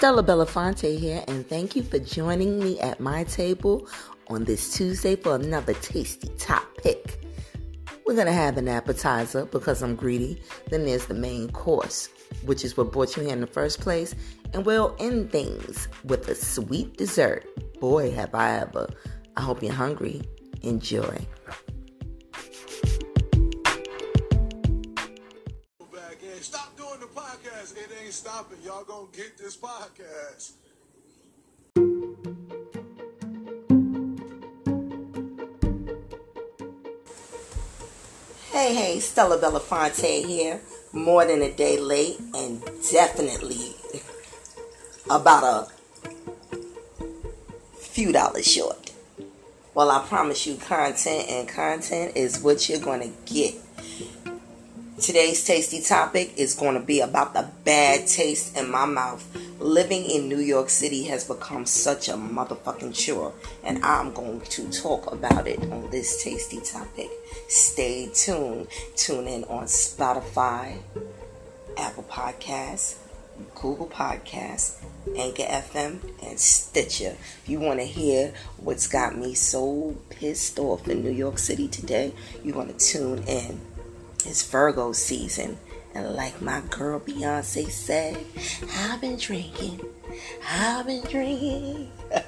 Stella Belafonte here, and thank you for joining me at my table on this Tuesday for another tasty top pick. We're gonna have an appetizer because I'm greedy. Then there's the main course, which is what brought you here in the first place, and we'll end things with a sweet dessert. Boy, have I ever! I hope you're hungry. Enjoy. Ain't stopping. Y'all gonna get this podcast. Hey, hey, Stella Belafonte here. More than a day late, and definitely about a few dollars short. Well, I promise you, content and content is what you're going to get. Today's tasty topic is going to be about the bad taste in my mouth. Living in New York City has become such a motherfucking chore, and I'm going to talk about it on this tasty topic. Stay tuned. Tune in on Spotify, Apple Podcasts, Google Podcasts, Anchor FM, and Stitcher. If you want to hear what's got me so pissed off in New York City today, you want to tune in. It's Virgo season. And like my girl Beyonce said, I've been drinking. I've been drinking.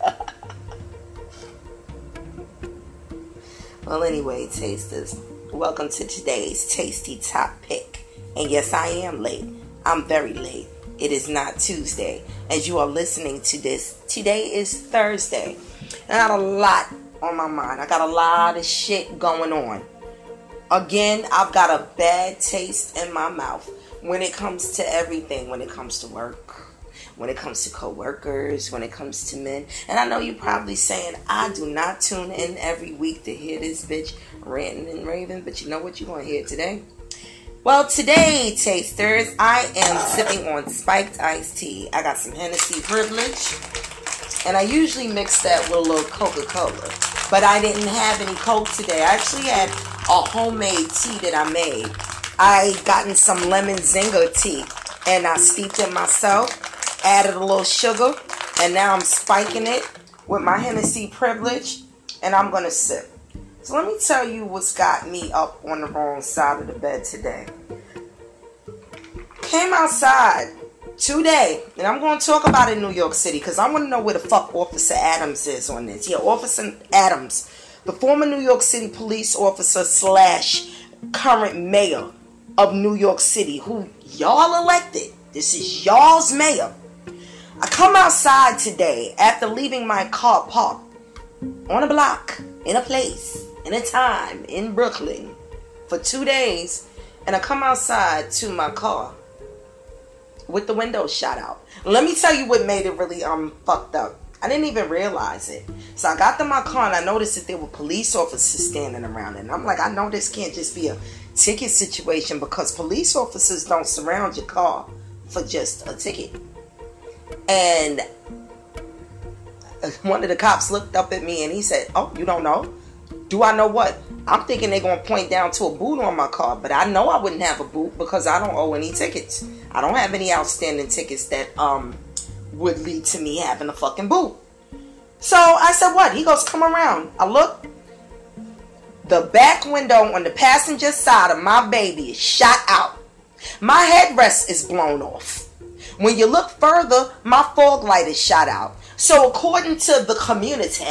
well, anyway, tasters, welcome to today's tasty top pick. And yes, I am late. I'm very late. It is not Tuesday. As you are listening to this, today is Thursday. I got a lot on my mind. I got a lot of shit going on. Again, I've got a bad taste in my mouth when it comes to everything, when it comes to work, when it comes to coworkers, when it comes to men. And I know you're probably saying, I do not tune in every week to hear this bitch ranting and raving, but you know what you're going to hear today? Well, today, tasters, I am sipping on spiked iced tea. I got some Hennessy Privilege, and I usually mix that with a little Coca Cola. But I didn't have any Coke today. I actually had a homemade tea that I made. I gotten some lemon zinger tea and I steeped it myself, added a little sugar, and now I'm spiking it with my Hennessy privilege and I'm gonna sip. So let me tell you what's got me up on the wrong side of the bed today. Came outside today, and I'm going to talk about it in New York City because I want to know where the fuck Officer Adams is on this. Yeah, Officer Adams, the former New York City police officer slash current mayor of New York City, who y'all elected. This is y'all's mayor. I come outside today after leaving my car parked on a block, in a place, in a time, in Brooklyn for two days, and I come outside to my car with the window shot out. Let me tell you what made it really um fucked up. I didn't even realize it. So I got to my car and I noticed that there were police officers standing around. And I'm like, I know this can't just be a ticket situation because police officers don't surround your car for just a ticket. And one of the cops looked up at me and he said, Oh, you don't know? Do I know what? I'm thinking they're gonna point down to a boot on my car, but I know I wouldn't have a boot because I don't owe any tickets. I don't have any outstanding tickets that um would lead to me having a fucking boot. So I said, What? He goes, Come around. I look. The back window on the passenger side of my baby is shot out. My headrest is blown off. When you look further, my fog light is shot out. So according to the community,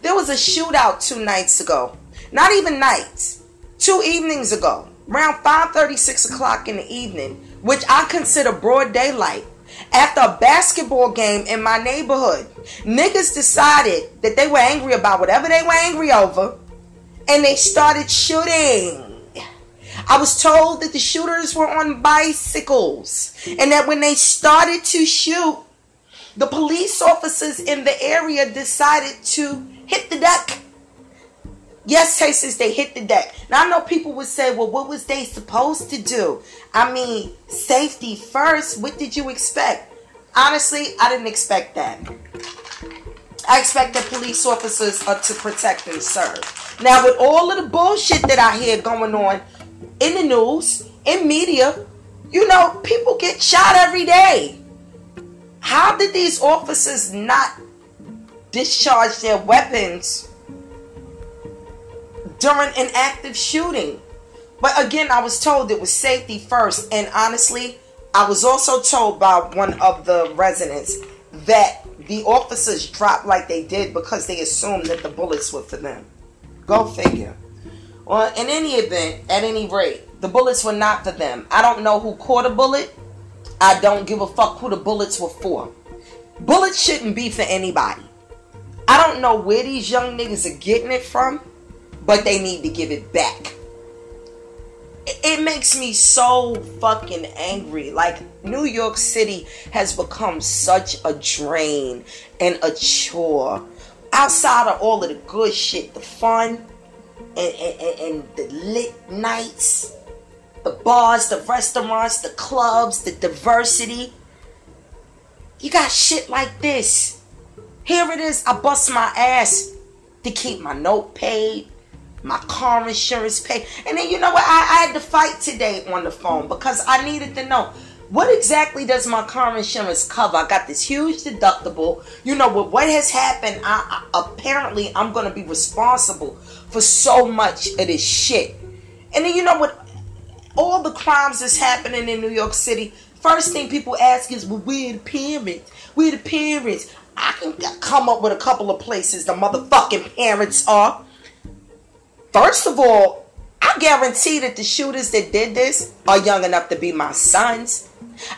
there was a shootout two nights ago. Not even nights. Two evenings ago. Around 5.30, 6 o'clock in the evening. Which I consider broad daylight. After a basketball game in my neighborhood. Niggas decided that they were angry about whatever they were angry over. And they started shooting. I was told that the shooters were on bicycles. And that when they started to shoot, the police officers in the area decided to hit the deck. Yes, Tasters, they hit the deck. Now I know people would say, well, what was they supposed to do? I mean, safety first. What did you expect? Honestly, I didn't expect that. I expect that police officers are to protect and serve. Now, with all of the bullshit that I hear going on in the news, in media, you know, people get shot every day. How did these officers not discharge their weapons during an active shooting? But again, I was told it was safety first. And honestly, I was also told by one of the residents that the officers dropped like they did because they assumed that the bullets were for them. Go figure. Well, in any event, at any rate, the bullets were not for them. I don't know who caught a bullet. I don't give a fuck who the bullets were for. Bullets shouldn't be for anybody. I don't know where these young niggas are getting it from, but they need to give it back. It makes me so fucking angry. Like, New York City has become such a drain and a chore. Outside of all of the good shit, the fun and, and, and the lit nights, the bars, the restaurants, the clubs, the diversity. You got shit like this. Here it is. I bust my ass to keep my note paid, my car insurance paid. And then you know what? I, I had to fight today on the phone because I needed to know what exactly does my car insurance cover? I got this huge deductible. You know, with what has happened, I, I apparently I'm going to be responsible for so much of this shit. And then you know what? All the crimes that's happening in New York City. First thing people ask is, "Well, we're the parents. We're the parents." I can come up with a couple of places the motherfucking parents are. First of all, I guarantee that the shooters that did this are young enough to be my sons.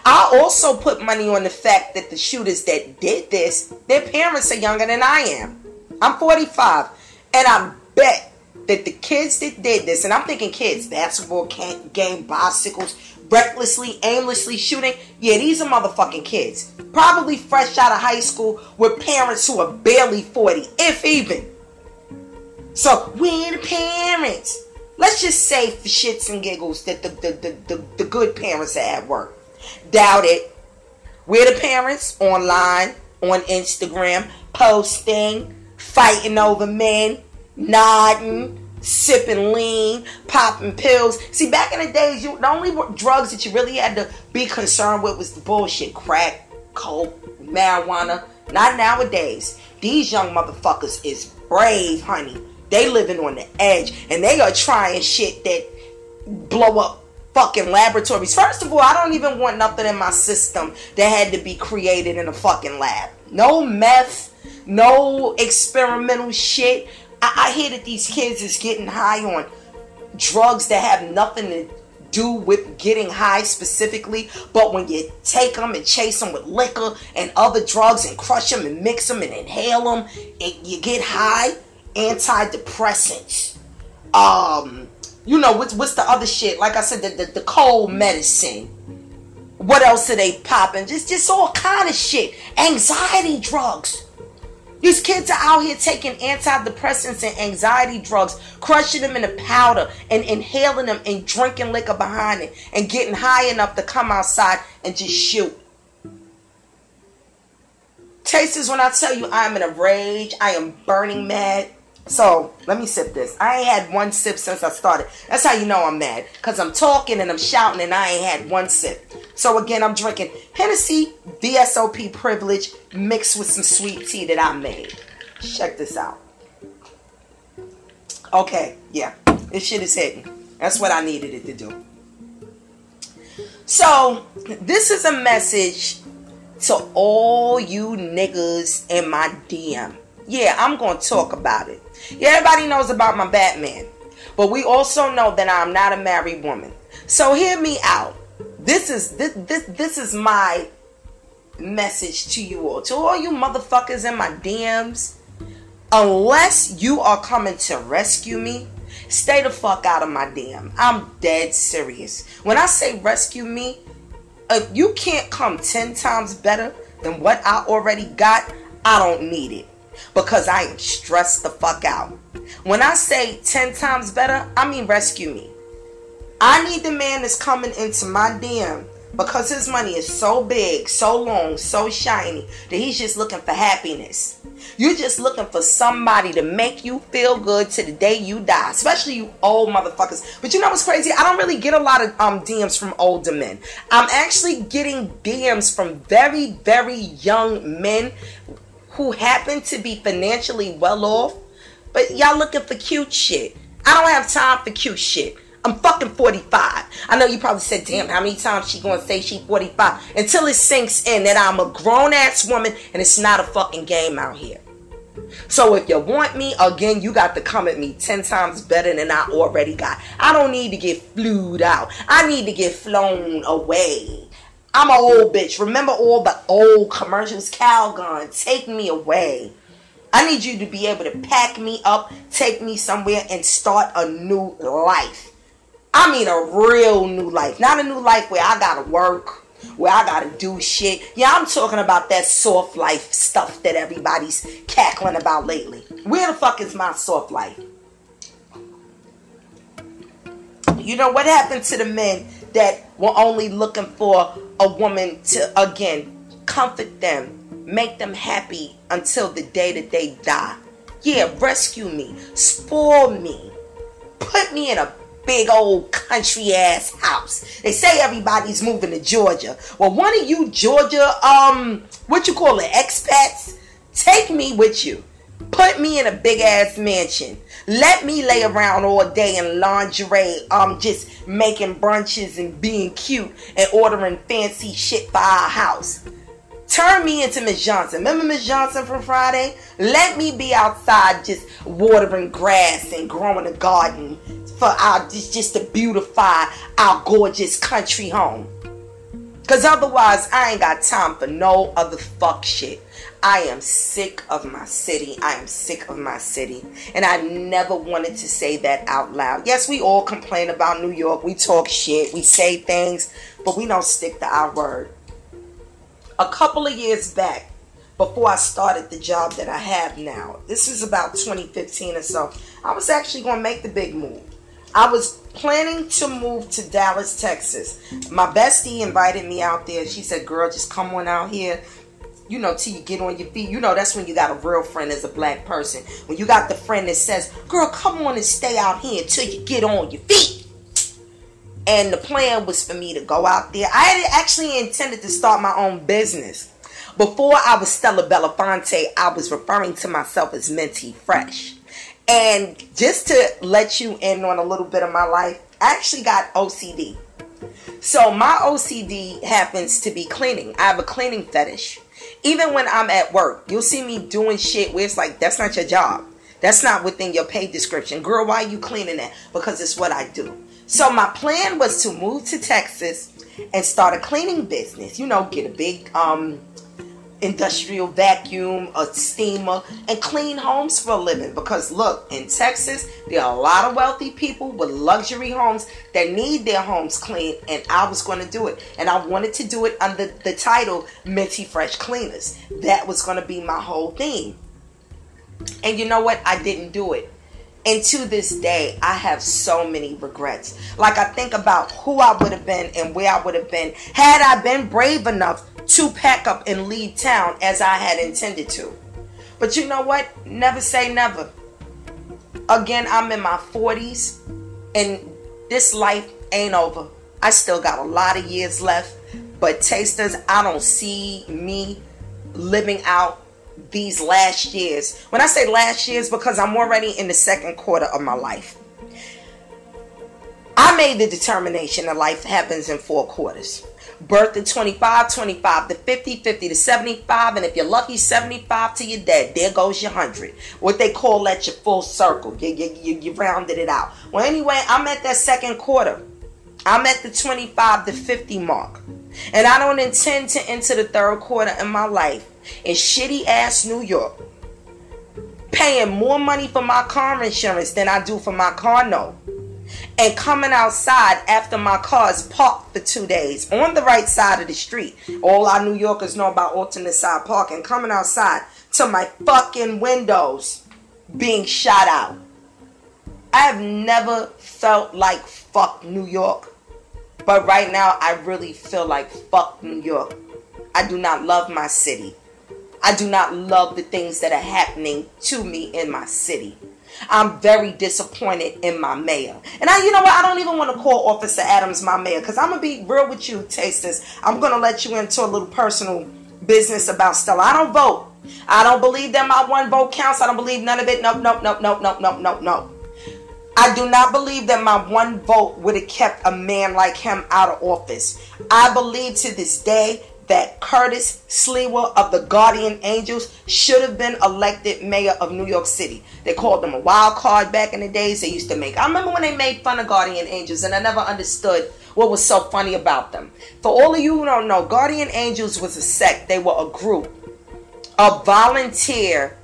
I also put money on the fact that the shooters that did this, their parents are younger than I am. I'm 45, and I bet that the kids that did this, and I'm thinking kids, basketball game, bicycles, recklessly, aimlessly shooting. Yeah, these are motherfucking kids. Probably fresh out of high school with parents who are barely 40, if even. So, we're the parents. Let's just say for shits and giggles that the, the, the, the, the good parents are at work. Doubt it. We're the parents online, on Instagram, posting, fighting over men, nodding, sipping lean, popping pills. See, back in the days, you the only drugs that you really had to be concerned with was the bullshit crack, coke, marijuana. Not nowadays. These young motherfuckers is brave, honey. They living on the edge, and they are trying shit that blow up fucking laboratories. First of all, I don't even want nothing in my system that had to be created in a fucking lab. No meth, no experimental shit. I, I hear that these kids is getting high on drugs that have nothing to do with getting high specifically, but when you take them and chase them with liquor and other drugs and crush them and mix them and inhale them, you get high. Antidepressants, um, you know what's what's the other shit? Like I said, the the, the cold medicine. What else are they popping? Just just all kind of shit. Anxiety drugs. These kids are out here taking antidepressants and anxiety drugs, crushing them in a powder and inhaling them and drinking liquor behind it and getting high enough to come outside and just shoot. Tasters, when I tell you I'm in a rage, I am burning mad. So let me sip this. I ain't had one sip since I started. That's how you know I'm mad. Because I'm talking and I'm shouting and I ain't had one sip. So again, I'm drinking Hennessy VSOP privilege mixed with some sweet tea that I made. Check this out. Okay, yeah. This shit is hitting. That's what I needed it to do. So, this is a message to all you niggas in my DM. Yeah, I'm going to talk about it. Yeah, everybody knows about my Batman. But we also know that I'm not a married woman. So hear me out. This is this this this is my message to you all. To all you motherfuckers in my DMs. Unless you are coming to rescue me, stay the fuck out of my DM. I'm dead serious. When I say rescue me, if you can't come 10 times better than what I already got, I don't need it because I am stressed the fuck out. When I say 10 times better, I mean rescue me. I need the man that's coming into my DM because his money is so big, so long, so shiny that he's just looking for happiness. You're just looking for somebody to make you feel good to the day you die, especially you old motherfuckers. But you know what's crazy? I don't really get a lot of um, DMs from older men. I'm actually getting DMs from very, very young men who happen to be financially well off, but y'all looking for cute shit. I don't have time for cute shit. I'm fucking 45. I know you probably said, damn, how many times she gonna say she 45? Until it sinks in that I'm a grown ass woman and it's not a fucking game out here. So if you want me, again, you got to come at me 10 times better than I already got. I don't need to get flued out. I need to get flown away. I'm an old bitch. Remember all the old commercials? Calgon, take me away. I need you to be able to pack me up, take me somewhere, and start a new life. I mean a real new life. Not a new life where I gotta work, where I gotta do shit. Yeah, I'm talking about that soft life stuff that everybody's cackling about lately. Where the fuck is my soft life? You know what happened to the men that were only looking for a woman to again comfort them, make them happy until the day that they die? Yeah, rescue me, spoil me, put me in a big old country ass house. They say everybody's moving to Georgia. Well, one of you Georgia, um, what you call it, expats, take me with you. Put me in a big ass mansion. Let me lay around all day in lingerie, um, just making brunches and being cute and ordering fancy shit for our house. Turn me into Miss Johnson. Remember Miss Johnson from Friday? Let me be outside just watering grass and growing a garden for our just, just to beautify our gorgeous country home. Cause otherwise I ain't got time for no other fuck shit. I am sick of my city. I am sick of my city. And I never wanted to say that out loud. Yes, we all complain about New York. We talk shit. We say things, but we don't stick to our word. A couple of years back, before I started the job that I have now, this is about 2015 or so, I was actually going to make the big move. I was planning to move to Dallas, Texas. My bestie invited me out there. She said, Girl, just come on out here. You know, till you get on your feet. You know, that's when you got a real friend as a black person. When you got the friend that says, Girl, come on and stay out here until you get on your feet. And the plan was for me to go out there. I had actually intended to start my own business. Before I was Stella Belafonte, I was referring to myself as Minty Fresh. And just to let you in on a little bit of my life, I actually got OCD. So my OCD happens to be cleaning. I have a cleaning fetish. Even when I'm at work, you'll see me doing shit where it's like, that's not your job. That's not within your pay description. Girl, why are you cleaning that? Because it's what I do. So my plan was to move to Texas and start a cleaning business. You know, get a big um industrial vacuum, a steamer, and clean homes for a living. Because look, in Texas, there are a lot of wealthy people with luxury homes that need their homes clean, and I was going to do it. And I wanted to do it under the title Minty Fresh Cleaners. That was going to be my whole theme. And you know what? I didn't do it. And to this day, I have so many regrets. Like, I think about who I would have been and where I would have been had I been brave enough to pack up and leave town as I had intended to. But you know what? Never say never. Again, I'm in my 40s and this life ain't over. I still got a lot of years left. But tasters, I don't see me living out these last years. When I say last years, because I'm already in the second quarter of my life. I made the determination that life happens in four quarters birth to 25, 25 to 50, 50 to 75, and if you're lucky, 75 to your dead. There goes your 100. What they call that your full circle. You, you, you, you rounded it out. Well, anyway, I'm at that second quarter. I'm at the 25 to 50 mark. And I don't intend to enter the third quarter in my life in shitty ass New York. Paying more money for my car insurance than I do for my car note and coming outside after my car is parked for two days on the right side of the street. All our New Yorkers know about alternate side parking. Coming outside to my fucking windows being shot out. I have never felt like fuck New York But right now, I really feel like fuck New York. I do not love my city. I do not love the things that are happening to me in my city. I'm very disappointed in my mayor. And I, you know what? I don't even want to call Officer Adams my mayor because I'm going to be real with you, tasters. I'm going to let you into a little personal business about Stella. I don't vote. I don't believe that my one vote counts. I don't believe none of it. Nope, nope, nope, nope, nope, nope, nope, nope. I do not believe that my one vote would have kept a man like him out of office. I believe to this day that Curtis Sliwa of the Guardian Angels should have been elected mayor of New York City. They called them a wild card back in the days they used to make. I remember when they made fun of Guardian Angels and I never understood what was so funny about them. For all of you who don't know, Guardian Angels was a sect. They were a group of volunteer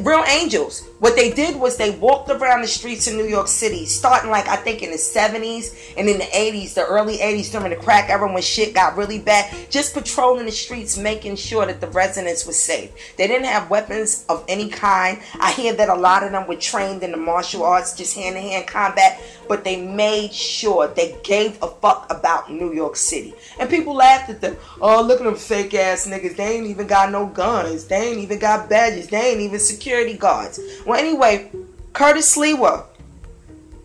real angels. What they did was they walked around the streets of New York City, starting like I think in the 70s and in the 80s, the early 80s during the crack era when shit got really bad, just patrolling the streets, making sure that the residents were safe. They didn't have weapons of any kind. I hear that a lot of them were trained in the martial arts, just hand to hand combat, but they made sure they gave a fuck about New York City. And people laughed at them. Oh, look at them fake ass niggas. They ain't even got no guns. They ain't even got badges. They ain't even security guards. Well, anyway, Curtis Sliwa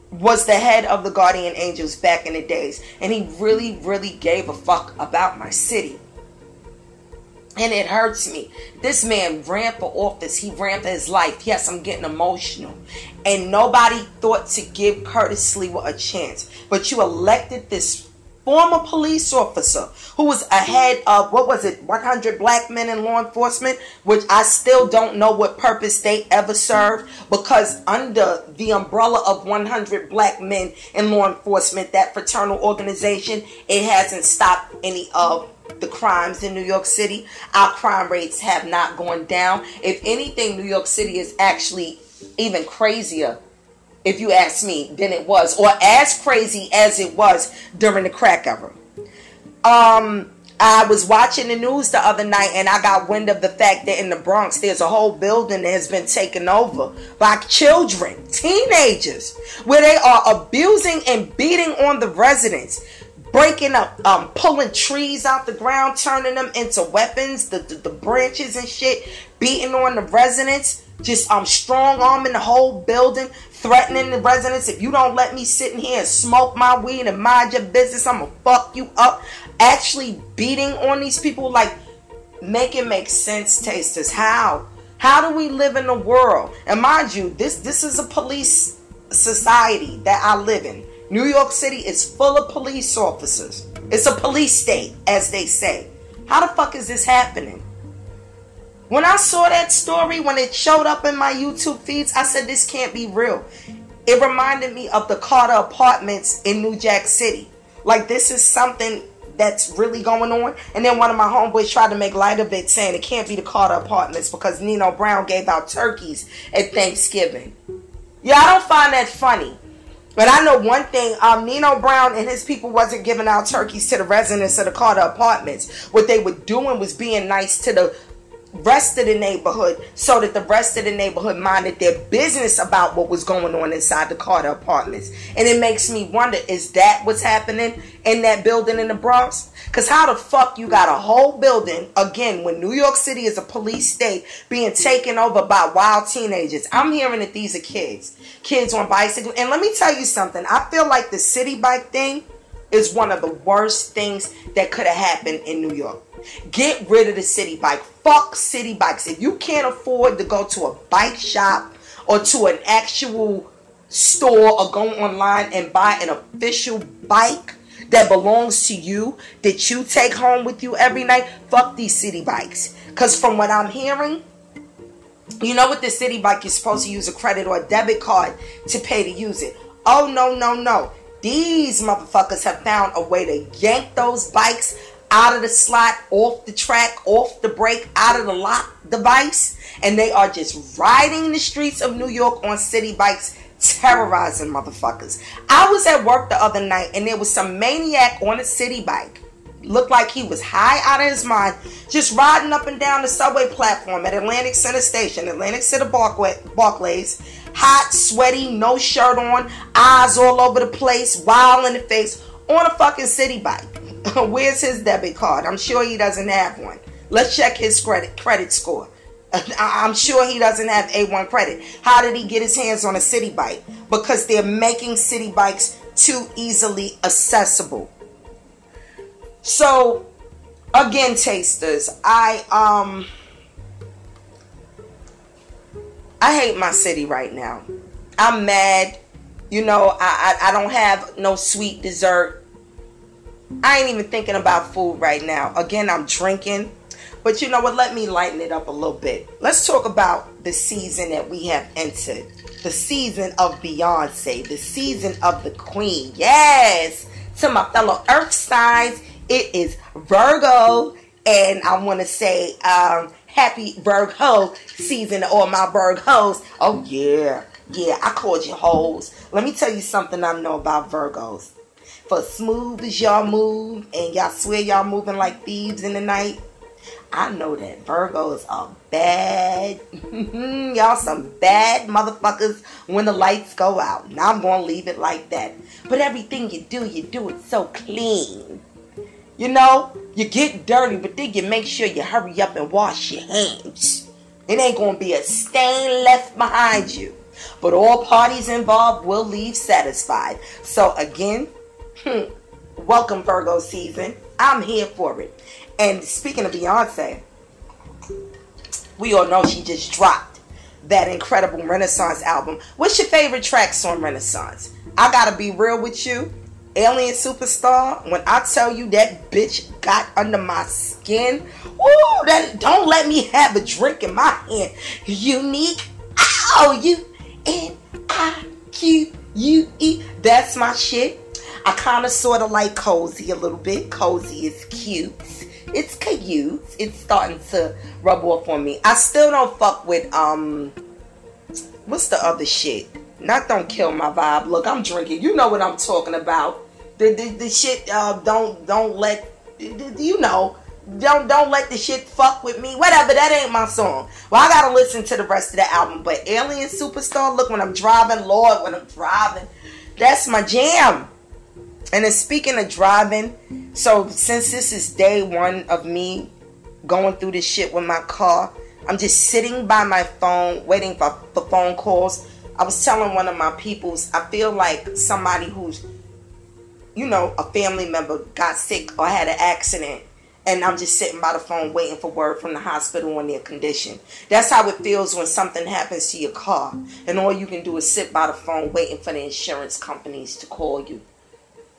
was the head of the Guardian Angels back in the days, and he really, really gave a fuck about my city. And it hurts me. This man ran for office. He ran for his life. Yes, I'm getting emotional. And nobody thought to give Curtis Sliwa a chance. But you elected this former police officer who was ahead of what was it 100 black men in law enforcement which i still don't know what purpose they ever served because under the umbrella of 100 black men in law enforcement that fraternal organization it hasn't stopped any of the crimes in New York City. Our crime rates have not gone down. If anything, New York City is actually even crazier if you ask me, than it was, or as crazy as it was during the crack era. Um, I was watching the news the other night and I got wind of the fact that in the Bronx there's a whole building that has been taken over by children, teenagers, where they are abusing and beating on the residents, breaking up, um, pulling trees out the ground, turning them into weapons, the, the, the branches and shit, beating on the residents, just um strong arming the whole building, threatening the residents. If you don't let me sit in here and smoke my weed and mind your business, I'm gonna fuck you up. Actually beating on these people, like make it make sense, tasters. How? How do we live in the world? And mind you, this this is a police society that I live in. New York City is full of police officers. It's a police state, as they say. How the fuck is this happening? When I saw that story, when it showed up in my YouTube feeds, I said, this can't be real. It reminded me of the Carter apartments in New Jack City. Like, this is something that's really going on. And then one of my homeboys tried to make light of it, saying it can't be the Carter apartments because Nino Brown gave out turkeys at Thanksgiving. Yeah, I don't find that funny. But I know one thing, um, Nino Brown and his people wasn't giving out turkeys to the residents of the Carter apartments. What they were doing was being nice to the rest of the neighborhood so that the rest of the neighborhood minded their business about what was going on inside the Carter apartments. And it makes me wonder is that what's happening in that building in the Bronx? Because how the fuck you got a whole building, again, when New York City is a police state, being taken over by wild teenagers? I'm hearing that these are kids, kids on bicycles. And let me tell you something I feel like the Citi Bike thing is one of the worst things that could have happened in New York. Get rid of the Citi Bike. Fuck Citi Bikes. If you can't afford to go to a bike shop or to an actual store or go online and buy an official bike that belongs to you that you take home with you every night, fuck these Citi Bikes. Because from what I'm hearing, you know, with the Citi Bike, you're supposed to use a credit or a debit card to pay to use it. Oh, no, no, no. These motherfuckers have found a way to yank those bikes out of the slot, off the track, off the brake, out of the lock device, and they are just riding the streets of New York on Citi Bikes, terrorizing motherfuckers. I was at work the other night and there was some maniac on a Citi Bike. Looked like he was high out of his mind, just riding up and down the subway platform at Atlantic Center Station, Atlantic City Barclays. Hot, sweaty, no shirt on, eyes all over the place, wild in the face, on a fucking Citi Bike. Where's his debit card? I'm sure he doesn't have one. Let's check his credit credit score. I'm sure he doesn't have A1 credit. How did he get his hands on a Citi Bike? Because they're making Citi Bikes too easily accessible. So, again, tasters, I um I hate my city right now. I'm mad. You know, I, I, I don't have no sweet dessert. I ain't even thinking about food right now. Again, I'm drinking. But you know what? Let me lighten it up a little bit. Let's talk about the season that we have entered. The season of Beyonce. The season of the Queen. Yes. To my fellow Earth signs, it is Virgo. And I want to say um, happy Virgo season to all my Virgos. Oh, yeah. Yeah, I called you hoes. Let me tell you something I know about Virgos. For smooth as y'all move, and y'all swear y'all moving like thieves in the night, I know that Virgos are bad. Y'all some bad motherfuckers when the lights go out. Now I'm gonna leave it like that. But everything you do, you do it so clean. You know, you get dirty, but then you make sure you hurry up and wash your hands. It ain't gonna be a stain left behind you. But all parties involved will leave satisfied. So again, hmm, welcome Virgo season. I'm here for it. And speaking of Beyonce, we all know she just dropped that incredible Renaissance album. What's your favorite tracks on Renaissance? I gotta be real with you. Alien Superstar, when I tell you that bitch got under my skin, woo, that don't let me have a drink in my hand. Unique, ow, you, N, I, Q, U, E, that's my shit. I kind of sort of like cozy a little bit. Cozy is cute it's cute. It's starting to rub off on me. I still don't fuck with um what's the other shit? Not don't kill my vibe. Look, I'm drinking. You know what I'm talking about. The the, the shit uh don't don't let you know don't don't let the shit fuck with me. Whatever, that ain't my song. Well, I gotta listen to the rest of the album. But Alien Superstar, look when I'm driving, Lord, when I'm driving, that's my jam. And then speaking of driving, so since this is day one of me going through this shit with my car, I'm just sitting by my phone waiting for, for phone calls. I was telling one of my peoples, I feel like somebody who's, you know, a family member got sick or had an accident. And I'm just sitting by the phone waiting for word from the hospital on their condition. That's how it feels when something happens to your car. And all you can do is sit by the phone waiting for the insurance companies to call you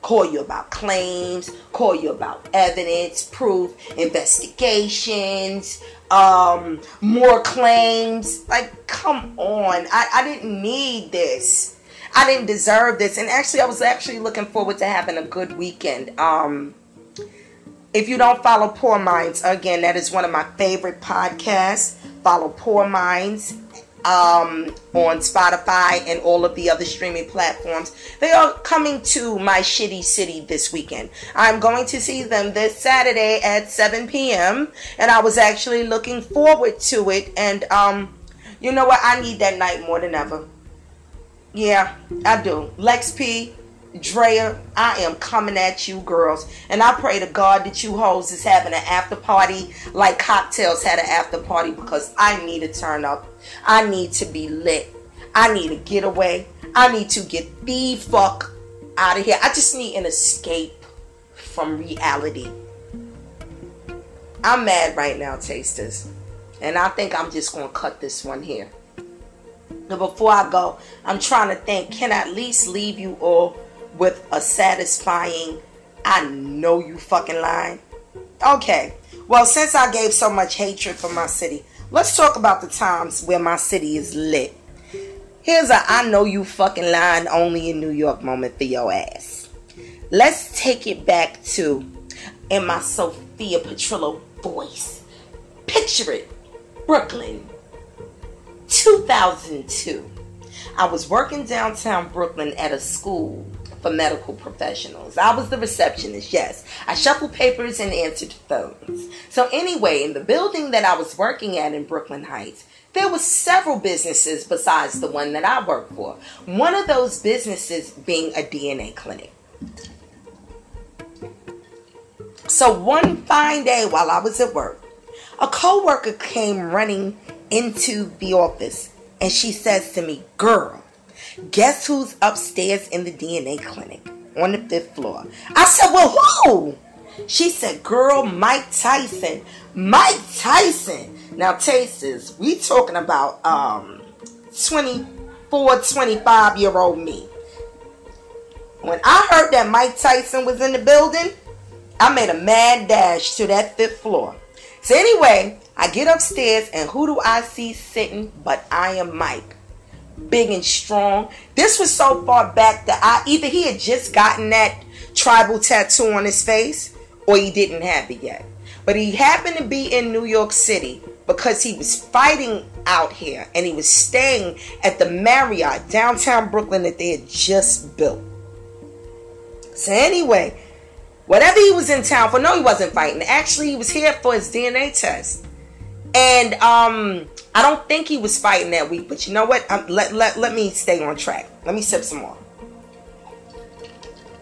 call you about claims, call you about evidence, proof, investigations, um, more claims. Like, come on. I, I didn't need this. I didn't deserve this. And actually, I was actually looking forward to having a good weekend. Um, if you don't follow Poor Minds, again, that is one of my favorite podcasts. Follow Poor Minds um, on Spotify and all of the other streaming platforms. They are coming to my shitty city this weekend. I'm going to see them this Saturday at 7 p.m. and I was actually looking forward to it. And um, you know what? I need that night more than ever. Yeah, I do. Lex P, Drea, I am coming at you, girls. And I pray to God that you hoes is having an after party like Cocktails had an after party because I need to turn up. I need to be lit. I need to get away. I need to get the fuck out of here. I just need an escape from reality. I'm mad right now, tasters. And I think I'm just going to cut this one here. But before I go, I'm trying to think can I at least leave you all with a satisfying, I know you fucking lying? Okay. Well, since I gave so much hatred for my city, let's talk about the times where my city is lit. Here's a I know you fucking lying only in New York moment for your ass. Let's take it back to in my Sophia Petrillo voice. Picture it. Brooklyn. 2002. I was working downtown Brooklyn at a school for medical professionals. I was the receptionist, yes. I shuffled papers and answered phones. So anyway, in the building that I was working at in Brooklyn Heights, there were several businesses besides the one that I worked for. One of those businesses being a DNA clinic. So one fine day while I was at work, a coworker came running into the office and she says to me, Girl, guess who's upstairs in the DNA clinic on the fifth floor? I said, Well, who? She said, Girl, Mike Tyson. Mike Tyson. Now, tasters, we talking about um 24, 25 year old me. When I heard that Mike Tyson was in the building, I made a mad dash to that fifth floor. So anyway, I get upstairs and who do I see sitting but Iron Mike. Big and strong. This was so far back that I either he had just gotten that tribal tattoo on his face or he didn't have it yet. But he happened to be in New York City because he was fighting out here and he was staying at the Marriott downtown Brooklyn that they had just built. So anyway, whatever he was in town for, no, he wasn't fighting. Actually, he was here for his DNA test. And um, I don't think he was fighting that week, but you know what? Um, let, let, let me stay on track. Let me sip some more.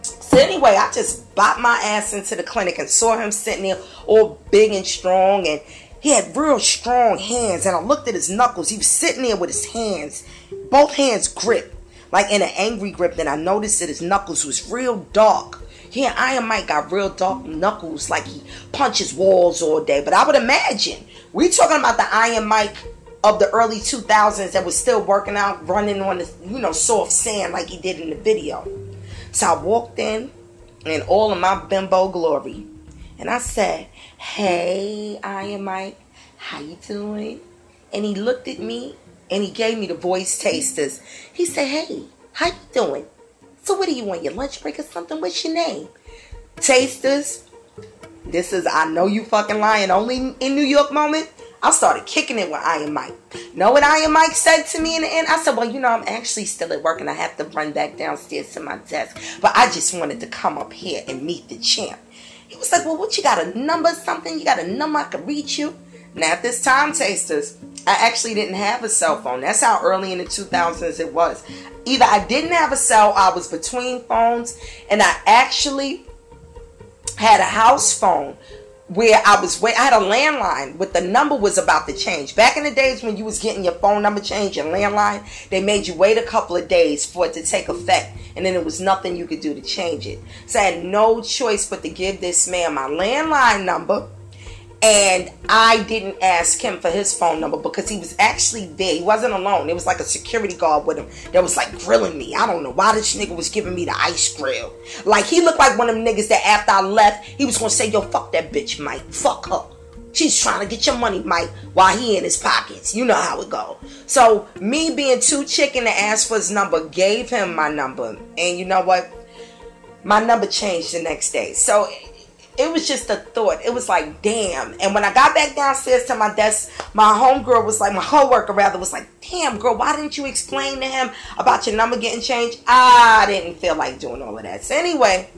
So anyway, I just bopped my ass into the clinic and saw him sitting there all big and strong and he had real strong hands and I looked at his knuckles. He was sitting there with his hands, both hands gripped, like in an angry grip. Then I noticed that his knuckles was real dark. Yeah, Iron Mike got real dark knuckles, like he punches walls all day. But I would imagine we talking about the Iron Mike of the early 2000s that was still working out, running on the you know soft sand like he did in the video. So I walked in in all of my bimbo glory, and I said, "Hey, Iron Mike, how you doing?" And he looked at me and he gave me the voice tasters. He said, "Hey, how you doing?" So what do you want? Your lunch break or something? What's your name? Tasters. This is I know you fucking lying. Only in New York moment. I started kicking it with Iron Mike. Know what Iron Mike said to me in the end? I said, Well, you know, I'm actually still at work and I have to run back downstairs to my desk. But I just wanted to come up here and meet the champ. He was like, Well, what you got a number something? You got a number I could reach you? Now at this time, tasters, I actually didn't have a cell phone. That's how early in the 2000s it was. Either I didn't have a cell, I was between phones, and I actually had a house phone where I was wait I had a landline with the number was about to change. Back in the days when you was getting your phone number changed, your landline, they made you wait a couple of days for it to take effect and then it was nothing you could do to change it. So I had no choice but to give this man my landline number and I didn't ask him for his phone number because he was actually there. He wasn't alone. It was like a security guard with him that was like grilling me. I don't know why this nigga was giving me the ice grill. Like he looked like one of them niggas that after I left, he was gonna say, yo, fuck that bitch, Mike. Fuck her. She's trying to get your money, Mike, while he in his pockets. You know how it go. So me being too chicken to ask for his number, gave him my number. And you know what? My number changed the next day. So it was just a thought. It was like, damn. And when I got back downstairs to my desk, my homegirl was like, my co-worker rather was like, damn, girl, why didn't you explain to him about your number getting changed? I didn't feel like doing all of that. So anyway,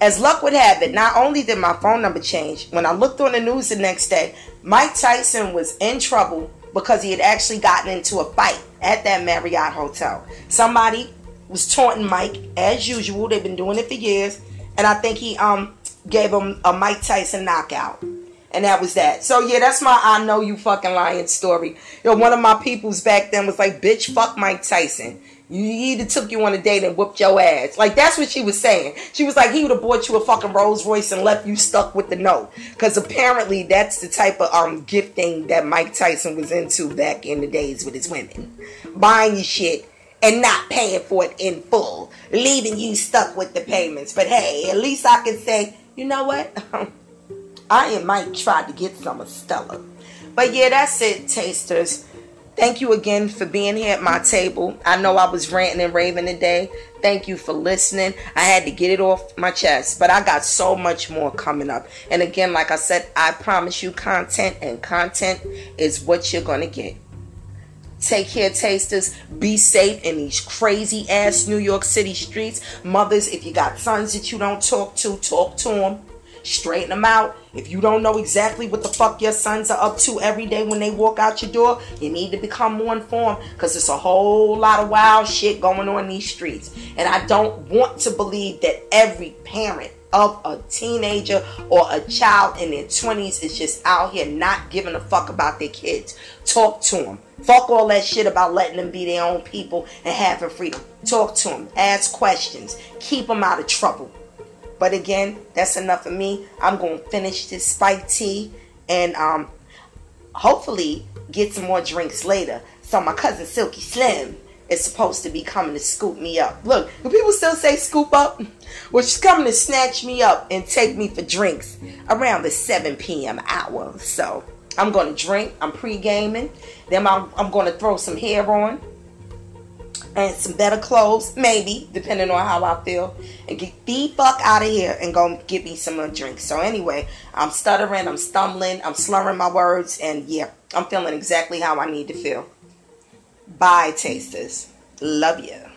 as luck would have it, not only did my phone number change, when I looked on the news the next day, Mike Tyson was in trouble because he had actually gotten into a fight at that Marriott hotel. Somebody was taunting Mike as usual. They've been doing it for years. And I think he um gave him a Mike Tyson knockout. And that was that. So yeah, that's my I know you fucking lying story. Know, one of my peoples back then was like, bitch, fuck Mike Tyson. You either took you on a date and whooped your ass. Like that's what she was saying. She was like, he would have bought you a fucking Rolls Royce and left you stuck with the note. Because apparently that's the type of um gifting that Mike Tyson was into back in the days with his women. Buying you shit and not paying for it in full, leaving you stuck with the payments. But hey, at least I can say you know what? I Mike tried to get some of Stella. But yeah, that's it, tasters. Thank you again for being here at my table. I know I was ranting and raving today. Thank you for listening. I had to get it off my chest, but I got so much more coming up. And again, like I said, I promise you content, and content is what you're going to get. Take care, tasters. Be safe in these crazy ass New York City streets. Mothers, if you got sons that you don't talk to, talk to them. Straighten them out. If you don't know exactly what the fuck your sons are up to every day when they walk out your door, you need to become more informed because there's a whole lot of wild shit going on in these streets. And I don't want to believe that every parent of a teenager or a child in their 20s is just out here not giving a fuck about their kids. Talk to them. Fuck all that shit about letting them be their own people and having freedom. Talk to them. Ask questions. Keep them out of trouble. But again, that's enough of me. I'm going to finish this spike tea and um, hopefully get some more drinks later. So my cousin Silky Slim is supposed to be coming to scoop me up. Look, do people still say scoop up? Well, she's coming to snatch me up and take me for drinks around the 7 p.m. hour. So I'm going to drink. I'm pre-gaming. Then I'm, I'm going to throw some hair on and some better clothes, maybe, depending on how I feel, and get the fuck out of here and go get me some more drinks. So anyway, I'm stuttering, I'm stumbling, I'm slurring my words, and yeah, I'm feeling exactly how I need to feel. Bye, tasters. Love you.